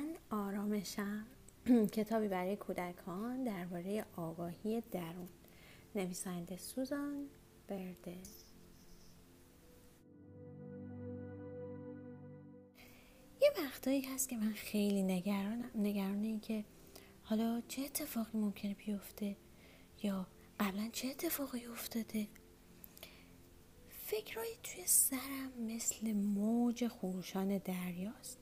من آرامشم. کتابی برای کودکان درباره آگاهی درون. نویسنده سوزان برده یه وقتایی هست که من خیلی نگرانم. نگران این که حالا چه اتفاقی ممکنه بیفته؟ یا قبلا چه اتفاقی افتاده؟ فکرهایی توی سرم مثل موج خروشان دریاست.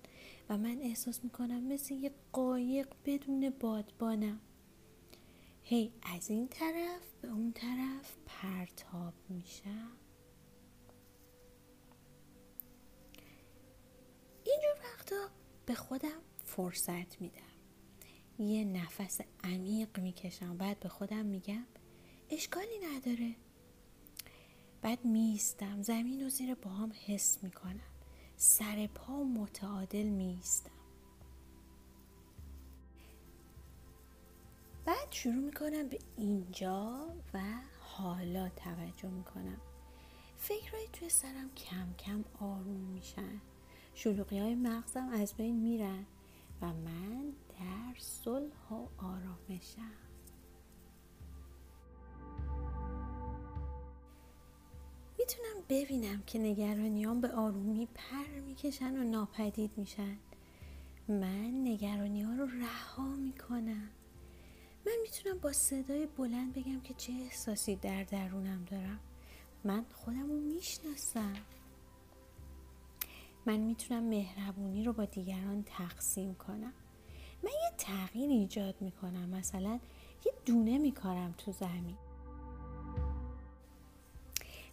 و من احساس می‌کنم مثل یه قایق بدون بادبانم. هی از این طرف به اون طرف پرتاب میشم. اینجور وقتا به خودم فرصت میدم. یه نفس عمیق می‌کشم بعد به خودم میگم اشکالی نداره. بعد میستم زمین و زیر باهم حس می‌کنم. سر پا متعادل میستم بعد شروع می‌کنم به اینجا و حالا توجه می‌کنم. فکرهای توی سرم کم کم آروم میشن. شلوغی های مغزم از بین میرن و من در صلح و آرامشم. می‌تونم ببینم که نگرانیام به آرومی پر می‌کشن و ناپدید میشن. من نگرانی ها رو رها می‌کنم. من می‌تونم با صدای بلند بگم که چه احساسی در درونم دارم. من خودم رو می‌شناسم. من می‌تونم مهربونی رو با دیگران تقسیم کنم. من یه تغییر ایجاد می‌کنم. مثلا یه دونه میکارم تو زمین.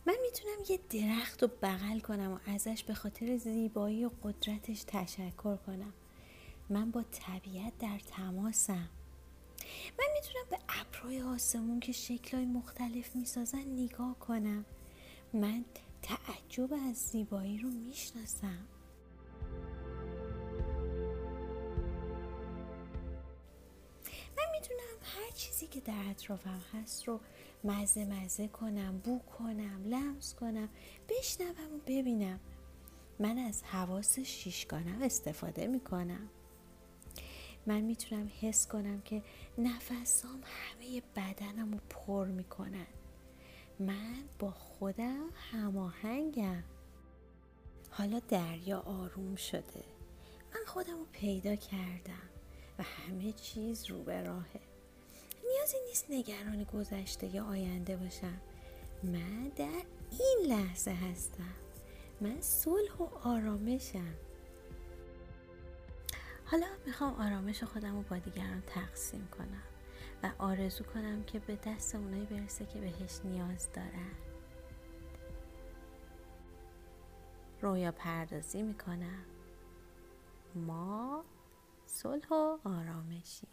من می‌تونم یه درخت رو بغل کنم و ازش به خاطر زیبایی و قدرتش تشکر کنم. من با طبیعت در تماسم. من می‌تونم به ابرهای آسمون که شکلهای مختلف می‌سازن نگاه کنم. من تعجب از زیبایی رو می‌شناسم. می‌تونم هر چیزی که در اطرافم هست رو مزه مزه کنم بو کنم لمس کنم بشنوم و ببینم. من از حواس شیشگانم استفاده می‌کنم. من می‌تونم حس کنم که نفسام همه بدنم رو پر می‌کنن. من با خودم هماهنگم. حالا دریا آروم شده. من خودم رو پیدا کردم. و همه چیز رو به راهه. نیازی نیست نگران گذشته یا آینده باشم. من در این لحظه هستم. من صلح و آرامشم. حالا می‌خوام آرامش خودم رو با دیگران تقسیم کنم و آرزو کنم که به دست اونایی برسه که بهش نیاز دارن. رویا پردازی می‌کنم. ما صلح و آرامشی.